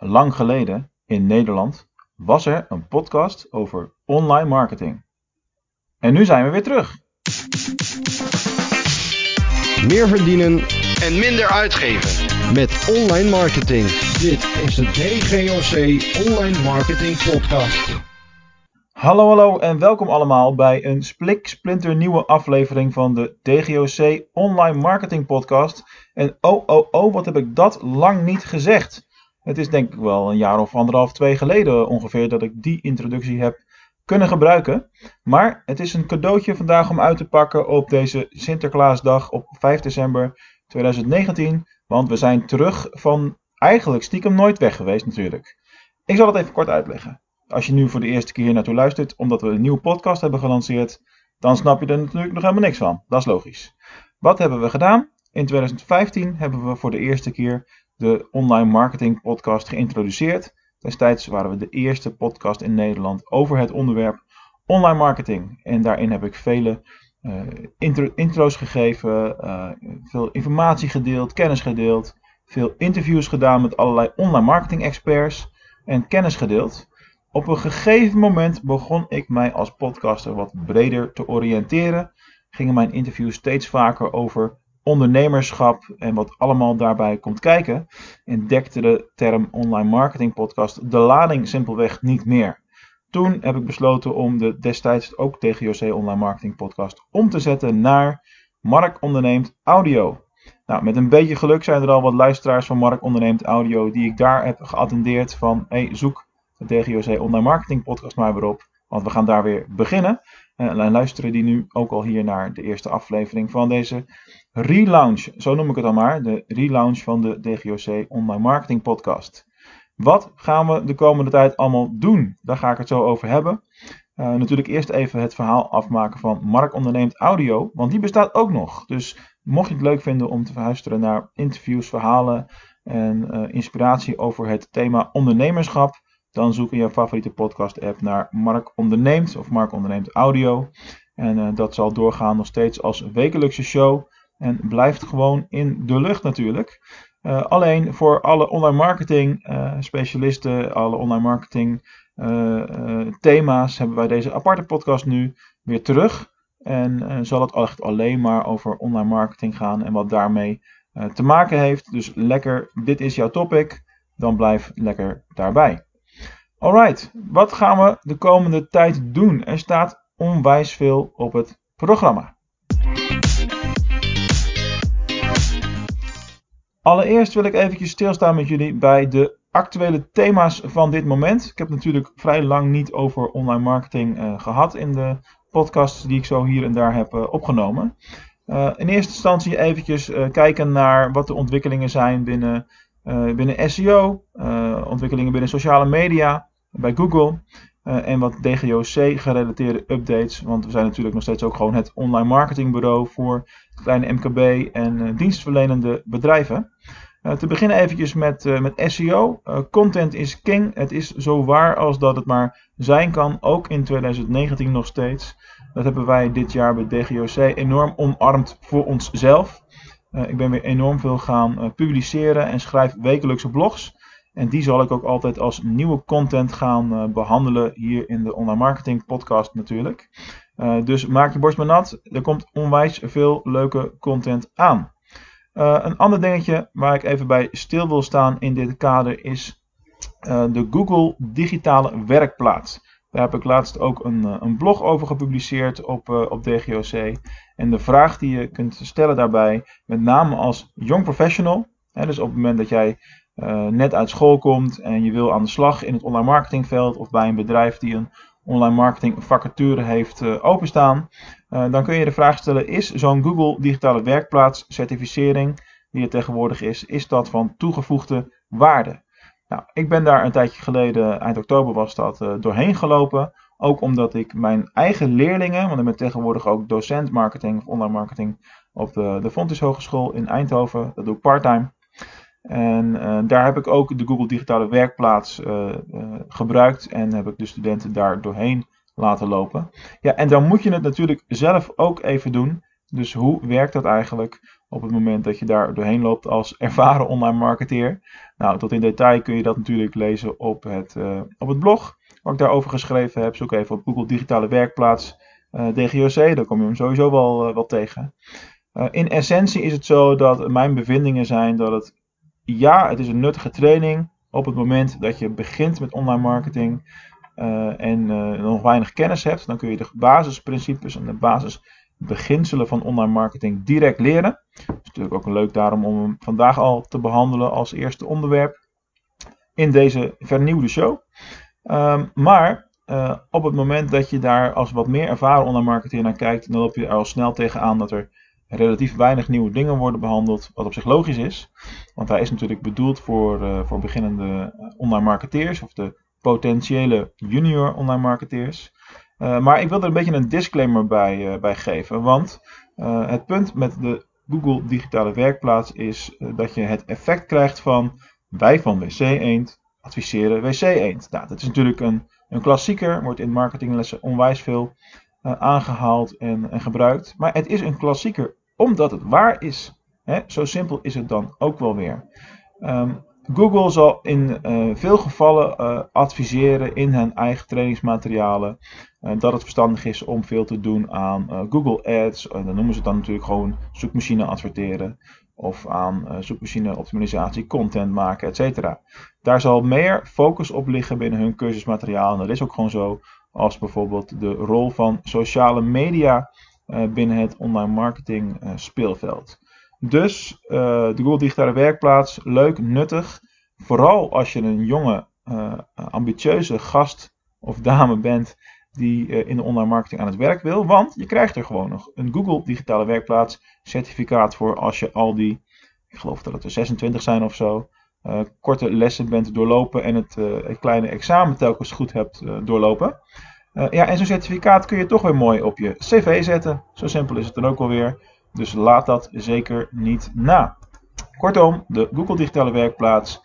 lang geleden in Nederland was er een podcast over online marketing. En nu zijn we weer terug. Meer verdienen en minder uitgeven. met online marketing. Dit is de DGOC Online Marketing Podcast. Hallo hallo en welkom allemaal bij een splik splinter nieuwe aflevering van de DGOC Online Marketing Podcast. En oh oh oh, wat heb ik dat lang niet gezegd. Het is denk ik wel een jaar of anderhalf, twee geleden ongeveer dat ik die introductie heb kunnen gebruiken. Maar het is een cadeautje vandaag om uit te pakken op deze Sinterklaasdag op 5 december 2019. Want we zijn terug van eigenlijk stiekem nooit weg geweest natuurlijk. Ik zal het even kort uitleggen. Als je nu voor de eerste keer hier naartoe luistert, omdat we een nieuwe podcast hebben gelanceerd, dan snap je er natuurlijk nog helemaal niks van. Dat is logisch. Wat hebben we gedaan? In 2015 hebben we voor de eerste keer de online marketing podcast geïntroduceerd. Destijds waren we de eerste podcast in Nederland over het onderwerp online marketing. En daarin heb ik vele eh, intro- intro's gegeven, eh, veel informatie gedeeld, kennis gedeeld, veel interviews gedaan met allerlei online marketing experts en kennis gedeeld. Op een gegeven moment begon ik mij als podcaster wat breder te oriënteren. Gingen mijn interviews steeds vaker over ondernemerschap en wat allemaal daarbij komt kijken. En dekte de term online marketing podcast de lading simpelweg niet meer. Toen heb ik besloten om de destijds ook DGOC online marketing podcast om te zetten naar Mark onderneemt audio. Nou, met een beetje geluk zijn er al wat luisteraars van Mark onderneemt audio die ik daar heb geattendeerd van hey, zoek de DGOC online marketing podcast maar weer op, want we gaan daar weer beginnen. Eh, En luisteren die nu ook al hier naar de eerste aflevering van deze relaunch, zo noem ik het dan maar, de relaunch van de DGOC Online Marketing Podcast. Wat gaan we de komende tijd allemaal doen? Daar ga ik het zo over hebben. Eh, natuurlijk eerst even het verhaal afmaken van Mark Onderneemt Audio, want die bestaat ook nog. Dus mocht je het leuk vinden om te luisteren naar interviews, verhalen en eh, inspiratie over het thema ondernemerschap, dan zoek in je favoriete podcast app naar Mark Onderneemt of Mark Onderneemt Audio. En eh, dat zal doorgaan nog steeds als wekelijkse show. En blijft gewoon in de lucht natuurlijk. Uh, alleen voor alle online marketing uh, specialisten, alle online marketing thema's hebben wij deze aparte podcast nu weer terug. En zal het echt alleen maar over online marketing gaan en wat daarmee te maken heeft. Dus lekker, dit is jouw topic, dan blijf lekker daarbij. Alright, wat gaan we de komende tijd doen? Er staat onwijs veel op het programma. Allereerst wil ik eventjes stilstaan met jullie bij de actuele thema's van dit moment. Ik heb natuurlijk vrij lang niet over online marketing uh, gehad in de podcasts die ik zo hier en daar heb uh, opgenomen. Uh, in eerste instantie eventjes kijken naar wat de ontwikkelingen zijn binnen, binnen SEO, ontwikkelingen binnen sociale media, bij Google. en wat DGOC gerelateerde updates, want we zijn natuurlijk nog steeds ook gewoon het online marketingbureau voor kleine MKB en uh, dienstverlenende bedrijven. Uh, te beginnen eventjes met, met SEO. content is king. Het is zo waar als dat het maar zijn kan, ook in 2019 nog steeds. Dat hebben wij dit jaar bij DGOC enorm omarmd voor onszelf. ik ben weer enorm veel gaan publiceren en schrijf wekelijkse blogs. En die zal ik ook altijd als nieuwe content gaan behandelen hier in de Online Marketing Podcast natuurlijk. Uh, dus maak je borst maar nat. Er komt onwijs veel leuke content aan. Uh, een ander dingetje waar ik even bij stil wil staan in dit kader is de Google Digitale Werkplaats. Daar heb ik laatst ook een, een blog over gepubliceerd op, op DGOC. En de vraag die je kunt stellen daarbij, met name als young professional, hè, dus op het moment dat jij net uit school komt en je wil aan de slag in het online marketingveld of bij een bedrijf die een online marketing vacature heeft uh, openstaan. Uh, dan kun je de vraag stellen: is zo'n Google digitale werkplaats certificering die er tegenwoordig is, is dat van toegevoegde waarde? Nou, ik ben daar een tijdje geleden, eind oktober was dat, doorheen gelopen. Ook omdat ik mijn eigen leerlingen, want ik ben tegenwoordig ook docent marketing of online marketing op de, de Fontys Hogeschool in Eindhoven. Dat doe ik parttime. En uh, daar heb ik ook de Google Digitale Werkplaats uh, uh, gebruikt en heb ik de studenten daar doorheen laten lopen. Ja, en dan moet je het natuurlijk zelf ook even doen. Dus hoe werkt dat eigenlijk op het moment dat je daar doorheen loopt als ervaren online marketeer. Nou, tot in detail kun je dat natuurlijk lezen op het, op het blog, waar ik daarover geschreven heb. Zoek even op Google Digitale Werkplaats DGOC, daar kom je hem sowieso wel, wel tegen. in essentie is het zo dat mijn bevindingen zijn dat het, ja, het is een nuttige training op het moment dat je begint met online marketing en nog weinig kennis hebt. Dan kun je de basisprincipes en de basisbeginselen van online marketing direct leren. Het is natuurlijk ook leuk daarom om hem vandaag al te behandelen als eerste onderwerp in deze vernieuwde show. Um, maar uh, op het moment dat je daar als wat meer ervaren online marketeer naar kijkt, dan loop je er al snel tegenaan dat er relatief weinig nieuwe dingen worden behandeld, wat op zich logisch is. Want hij is natuurlijk bedoeld voor, uh, voor beginnende online marketeers of de potentiële junior online marketeers. Uh, maar ik wil er een beetje een disclaimer bij, bij geven, want het punt met de Google Digitale Werkplaats is uh, dat je het effect krijgt van wij van WC Eend adviseren WC Eend. Nou, dat is natuurlijk een, een klassieker, wordt in marketinglessen onwijs veel uh, aangehaald en, en, gebruikt. Maar het is een klassieker omdat het waar is. Zo simpel is het dan ook wel weer. Um, Google zal in uh, veel gevallen uh, adviseren in hun eigen trainingsmaterialen uh, dat het verstandig is om veel te doen aan Google Ads. dan noemen ze het dan natuurlijk gewoon zoekmachine adverteren of aan zoekmachine optimalisatie, content maken, etc. Daar zal meer focus op liggen binnen hun cursusmateriaal. En dat is ook gewoon zo als bijvoorbeeld de rol van sociale media binnen het online marketing speelveld. Dus uh, de Google Digitale Werkplaats, leuk, nuttig. Vooral als je een jonge, ambitieuze gast of dame bent die in de online marketing aan het werk wil. Want je krijgt er gewoon nog een Google Digitale Werkplaats certificaat voor als je al die, ik geloof dat het er 26 zijn of zo, korte lessen bent doorlopen en het kleine examen telkens goed hebt doorlopen. Ja, en zo'n certificaat kun je toch weer mooi op je cv zetten. Zo simpel is het dan ook alweer. Dus laat dat zeker niet na. Kortom, de Google Digitale Werkplaats.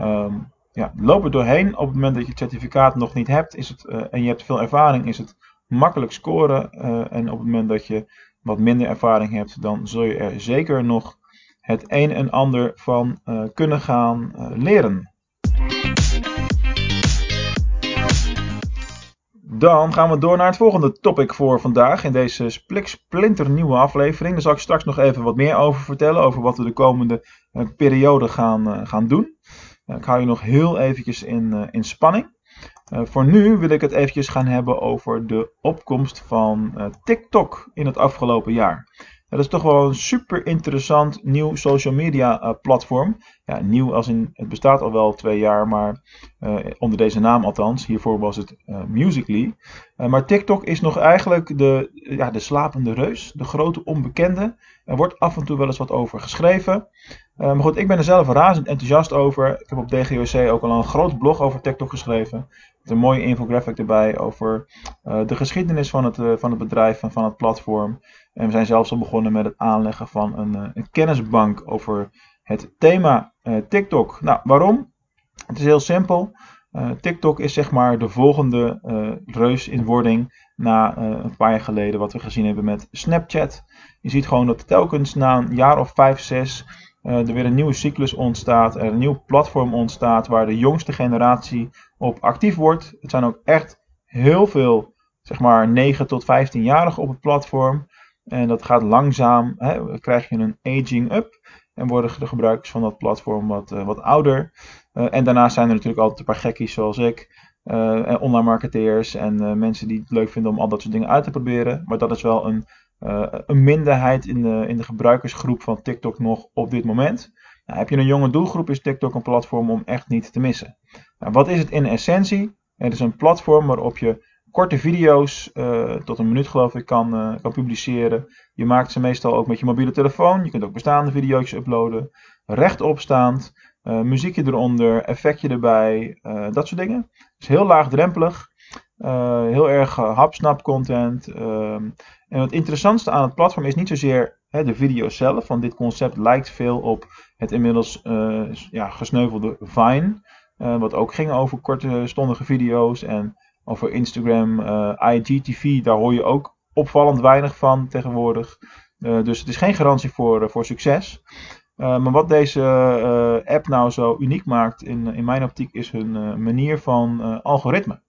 Um, ja, loop er doorheen. Op het moment dat je het certificaat nog niet hebt is het, uh, en je hebt veel ervaring, is het makkelijk scoren. Uh, en op het moment dat je wat minder ervaring hebt, dan zul je er zeker nog het een en ander van kunnen gaan leren. Dan gaan we door naar het volgende topic voor vandaag in deze splinternieuwe aflevering. Daar zal ik straks nog even wat meer over vertellen, over wat we de komende uh, periode gaan, uh, gaan doen. Uh, ik hou je nog heel eventjes in, in spanning. voor nu wil ik het eventjes gaan hebben over de opkomst van TikTok in het afgelopen jaar. Dat is toch wel een super interessant nieuw social media uh, platform. Ja, nieuw als in het bestaat al wel twee jaar, maar uh, onder deze naam althans. Hiervoor was het uh, Musical.ly. maar TikTok is nog eigenlijk de, ja, de slapende reus, de grote onbekende. Er wordt af en toe wel eens wat over geschreven. maar goed, ik ben er zelf razend enthousiast over. Ik heb op DGOC ook al een groot blog over TikTok geschreven. Met een mooie infographic erbij over de geschiedenis van het, van het bedrijf en van het platform. En we zijn zelfs al begonnen met het aanleggen van een, eh, kennisbank over het thema uh, TikTok. Nou, waarom? Het is heel simpel. Uh, TikTok is zeg maar de volgende reus in wording na een paar jaar geleden wat we gezien hebben met Snapchat. Je ziet gewoon dat telkens na een jaar of vijf, zes er weer een nieuwe cyclus ontstaat, er een nieuw platform ontstaat waar de jongste generatie op actief wordt. Het zijn ook echt heel veel, zeg maar 9 tot 15-jarigen op het platform. En dat gaat langzaam, hè, krijg je een aging up. En worden de gebruikers van dat platform wat, uh, wat ouder. Uh, en daarnaast zijn er natuurlijk altijd een paar gekkies zoals ik. Uh, en online marketeers en mensen die het leuk vinden om al dat soort dingen uit te proberen. Maar dat is wel een, een minderheid in de, in de gebruikersgroep van TikTok nog op dit moment. Nou, heb je een jonge doelgroep is TikTok een platform om echt niet te missen. Nou, wat is het in essentie? Het is een platform waarop je korte video's, uh, tot een minuut geloof ik, kan, uh, kan publiceren. Je maakt ze meestal ook met je mobiele telefoon. Je kunt ook bestaande video's uploaden. Rechtopstaand, uh, muziekje eronder, effectje erbij, dat soort dingen. Dus heel laagdrempelig. heel erg hapsnap content. Ehm, en het interessantste aan het platform is niet zozeer hè, de video zelf. Want dit concept lijkt veel op het inmiddels ja, gesneuvelde Vine. wat ook ging over korte stondige video's en over Instagram, uh, IGTV, daar hoor je ook opvallend weinig van tegenwoordig. dus het is geen garantie voor, voor succes. maar wat deze app nou zo uniek maakt in, in mijn optiek is hun manier van algoritme.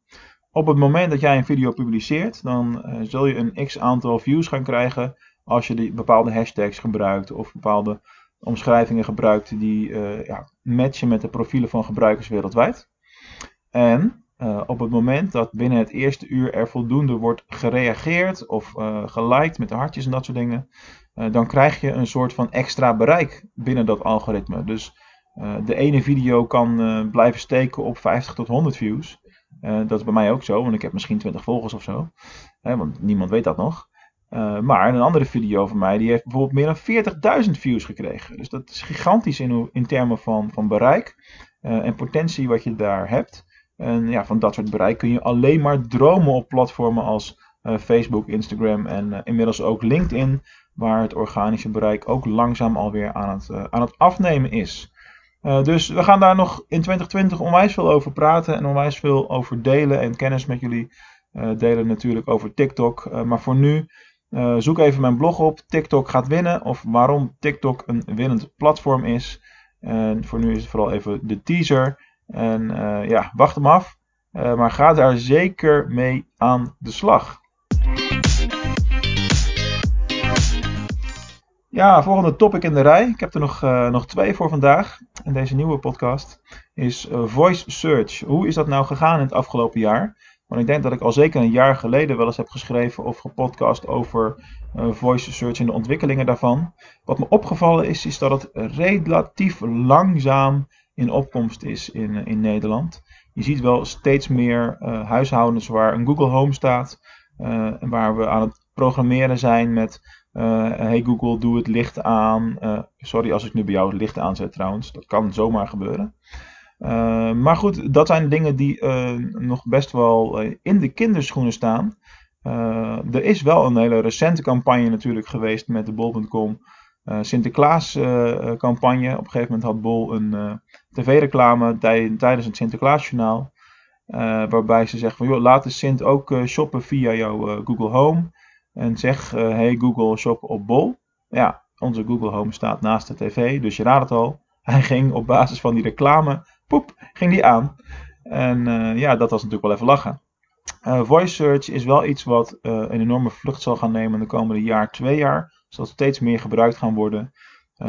Op het moment dat jij een video publiceert, dan zul je een x aantal views gaan krijgen als je die bepaalde hashtags gebruikt of bepaalde omschrijvingen gebruikt die ja, matchen met de profielen van gebruikers wereldwijd. En uh, op het moment dat binnen het eerste uur er voldoende wordt gereageerd of uh, geliked met de hartjes en dat soort dingen, dan krijg je een soort van extra bereik binnen dat algoritme. Dus de ene video kan blijven steken op 50 tot 100 views. dat is bij mij ook zo, want ik heb misschien 20 volgers of zo. want niemand weet dat nog. Maar een andere video van mij, die heeft bijvoorbeeld meer dan 40.000 views gekregen. Dus dat is gigantisch in, in termen van, van bereik en potentie wat je daar hebt. En ja, van dat soort bereik kun je alleen maar dromen op platformen als uh, Facebook, Instagram en inmiddels ook LinkedIn. Waar het organische bereik ook langzaam alweer aan het, aan het afnemen is. dus we gaan daar nog in 2020 onwijs veel over praten en onwijs veel over delen en kennis met jullie delen natuurlijk over TikTok. maar voor nu zoek even mijn blog op. TikTok gaat winnen. Of waarom TikTok een winnend platform is. En voor nu is het vooral even de teaser. En uh, ja, wacht hem af. Uh, maar ga daar zeker mee aan de slag. Ja, volgende topic in de rij. Ik heb er nog, nog twee voor vandaag. In deze nieuwe podcast is voice search. Hoe is dat nou gegaan in het afgelopen jaar? Want ik denk dat ik al zeker een jaar geleden wel eens heb geschreven of gepodcast over voice search en de ontwikkelingen daarvan. Wat me opgevallen is, is dat het relatief langzaam in opkomst is in, eh, in Nederland. Je ziet wel steeds meer uh, huishoudens waar een Google Home staat. Uh, waar we aan het programmeren zijn met hey Google, doe het licht aan. sorry als ik nu bij jou het licht aanzet trouwens. Dat kan zomaar gebeuren. Maar goed, dat zijn dingen die nog best wel in de kinderschoenen staan. er is wel een hele recente campagne natuurlijk geweest met de Bol.com Sinterklaas campagne. Op een gegeven moment had Bol een tv-reclame tijdens het Sinterklaasjournaal. waarbij ze zeggen van joh, laat de Sint ook shoppen via jouw Google Home. En zeg hey Google shop op Bol. Ja, onze Google Home staat naast de tv, dus je raadt het al. Hij ging op basis van die reclame poep, ging die aan. En ja, dat was natuurlijk wel even lachen. Voice search is wel iets wat een enorme vlucht zal gaan nemen de komende jaar, twee jaar. Zal steeds meer gebruikt gaan worden.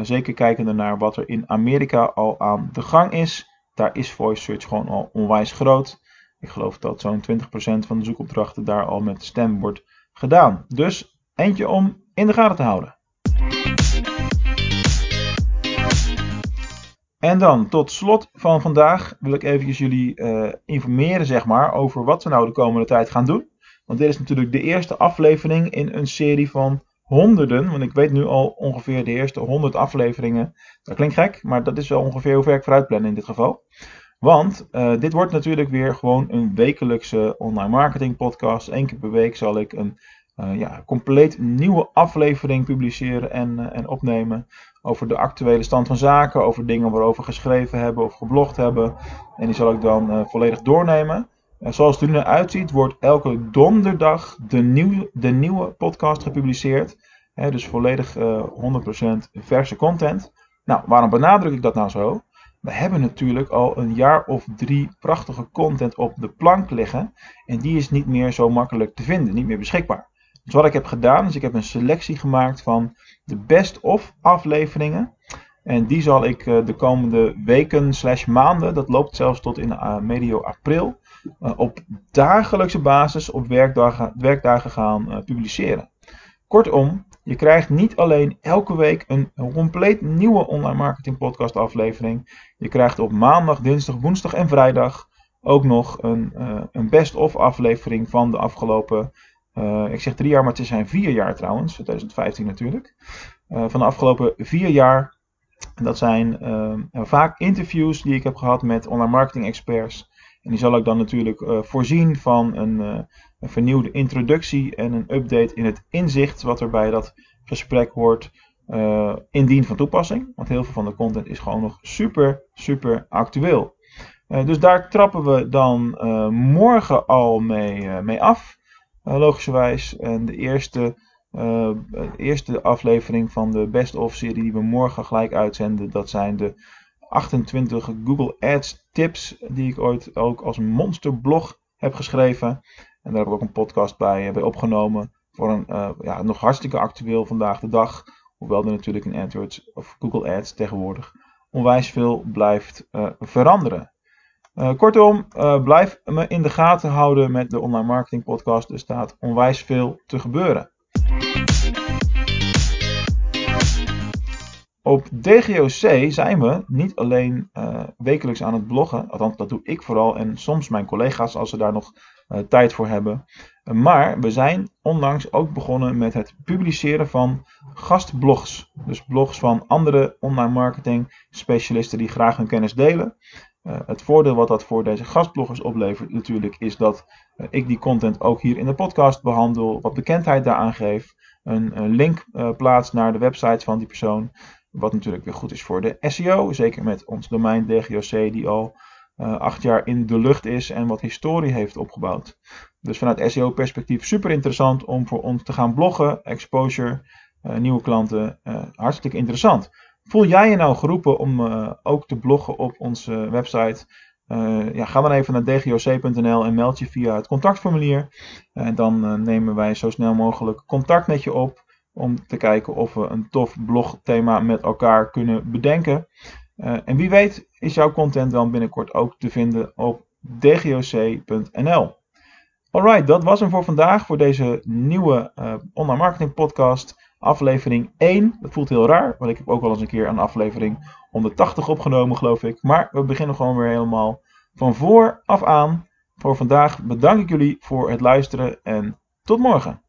zeker kijkende naar wat er in Amerika al aan de gang is. Daar is voice search gewoon al onwijs groot. Ik geloof dat zo'n 20% van de zoekopdrachten daar al met stem wordt gedaan. Dus eentje om in de gaten te houden. En dan tot slot van vandaag wil ik eventjes jullie uh, informeren zeg maar, over wat we nou de komende tijd gaan doen. Want dit is natuurlijk de eerste aflevering in een serie van honderden. Want ik weet nu al ongeveer de eerste honderd afleveringen. Dat klinkt gek, maar dat is wel ongeveer hoe ver ik vooruit plan in dit geval. Want uh, dit wordt natuurlijk weer gewoon een wekelijkse online marketing podcast. Eén keer per week zal ik een uh, ja, compleet nieuwe aflevering publiceren en, en opnemen over de actuele stand van zaken, over dingen waarover geschreven hebben of geblogd hebben. En die zal ik dan volledig doornemen. Uh, zoals het er nu uitziet, wordt elke donderdag de, nieuw, de nieuwe podcast gepubliceerd. Dus volledig uh, eh, 100% verse content. Nou, waarom benadruk ik dat nou zo? We hebben natuurlijk al een jaar of drie prachtige content op de plank liggen. En die is niet meer zo makkelijk te vinden, niet meer beschikbaar. Dus wat ik heb gedaan, is ik heb een selectie gemaakt van de best-of afleveringen. En die zal ik eh, de komende weken slash maanden, dat loopt zelfs tot in uh, medio april, op dagelijkse basis op werkdagen, werkdagen gaan publiceren. Kortom, je krijgt niet alleen elke week een compleet nieuwe online marketing podcast aflevering. Je krijgt op maandag, dinsdag, woensdag en vrijdag ook nog een, een best-of aflevering van de afgelopen ik zeg drie jaar, maar het zijn vier jaar trouwens, 2015 natuurlijk. Van de afgelopen vier jaar. Dat zijn vaak interviews die ik heb gehad met online marketing experts. En die zal ik dan natuurlijk voorzien van een, een, vernieuwde introductie en een update in het inzicht wat er bij dat gesprek hoort. indien van toepassing. Want heel veel van de content is gewoon nog super, super actueel. dus daar trappen we dan morgen al mee, mee af. Logischerwijs. En de eerste de eerste aflevering van de Best of serie die we morgen gelijk uitzenden. Dat zijn de 28 Google Ads tips die ik ooit ook als monsterblog heb geschreven. En daar heb ik ook een podcast bij, bij opgenomen. Voor een ja, nog hartstikke actueel vandaag de dag. Hoewel er natuurlijk in AdWords of Google Ads tegenwoordig onwijs veel blijft veranderen. Uh, kortom, blijf me in de gaten houden met de Online Marketing Podcast. Er staat onwijs veel te gebeuren. Op DGOC zijn we niet alleen uh, wekelijks aan het bloggen, althans dat doe ik vooral en soms mijn collega's als ze daar nog tijd voor hebben. maar we zijn onlangs ook begonnen met het publiceren van gastblogs. Dus blogs van andere online marketing specialisten die graag hun kennis delen. Uh, het voordeel wat dat voor deze gastbloggers oplevert natuurlijk is dat ik die content ook hier in de podcast behandel, wat bekendheid daaraan geef, een, link plaats naar de website van die persoon, wat natuurlijk weer goed is voor de SEO, zeker met ons domein DGOC die al acht jaar in de lucht is en wat historie heeft opgebouwd. Dus vanuit SEO perspectief super interessant om voor ons te gaan bloggen, exposure, nieuwe klanten, hartstikke interessant. Voel jij je nou geroepen om ook te bloggen op onze website? Ja, ga dan even naar dgoc.nl en meld je via het contactformulier. En dan nemen wij zo snel mogelijk contact met je op om te kijken of we een tof blogthema met elkaar kunnen bedenken. en wie weet is jouw content dan binnenkort ook te vinden op dgoc.nl. Alright, dat was hem voor vandaag voor deze nieuwe online marketing podcast aflevering 1. Dat voelt heel raar, want ik heb ook wel eens een keer een aflevering 180 opgenomen, geloof ik. Maar we beginnen gewoon weer helemaal van voor af aan. Voor vandaag bedank ik jullie voor het luisteren en tot morgen.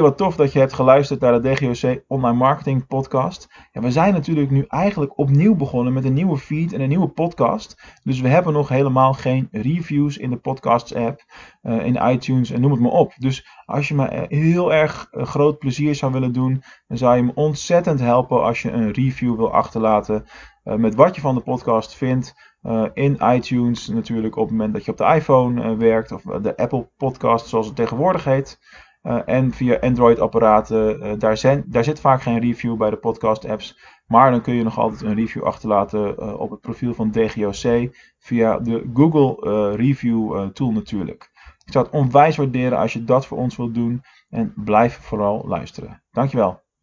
Hey, wat tof dat je hebt geluisterd naar de DGOC Online Marketing Podcast. Ja, we zijn natuurlijk nu eigenlijk opnieuw begonnen met een nieuwe feed en een nieuwe podcast. Dus we hebben nog helemaal geen reviews in de podcasts app, uh, in iTunes en noem het maar op. Dus als je me heel erg uh, groot plezier zou willen doen, dan zou je me ontzettend helpen als je een review wil achterlaten met wat je van de podcast vindt. in iTunes natuurlijk op het moment dat je op de iPhone werkt of de Apple Podcast zoals het tegenwoordig heet. Uh, en via Android-apparaten, uh, daar, daar zit vaak geen review bij de podcast-apps. Maar dan kun je nog altijd een review achterlaten uh, op het profiel van DGOC via de Google Review Tool natuurlijk. Ik zou het onwijs waarderen als je dat voor ons wilt doen en blijf vooral luisteren. Dankjewel.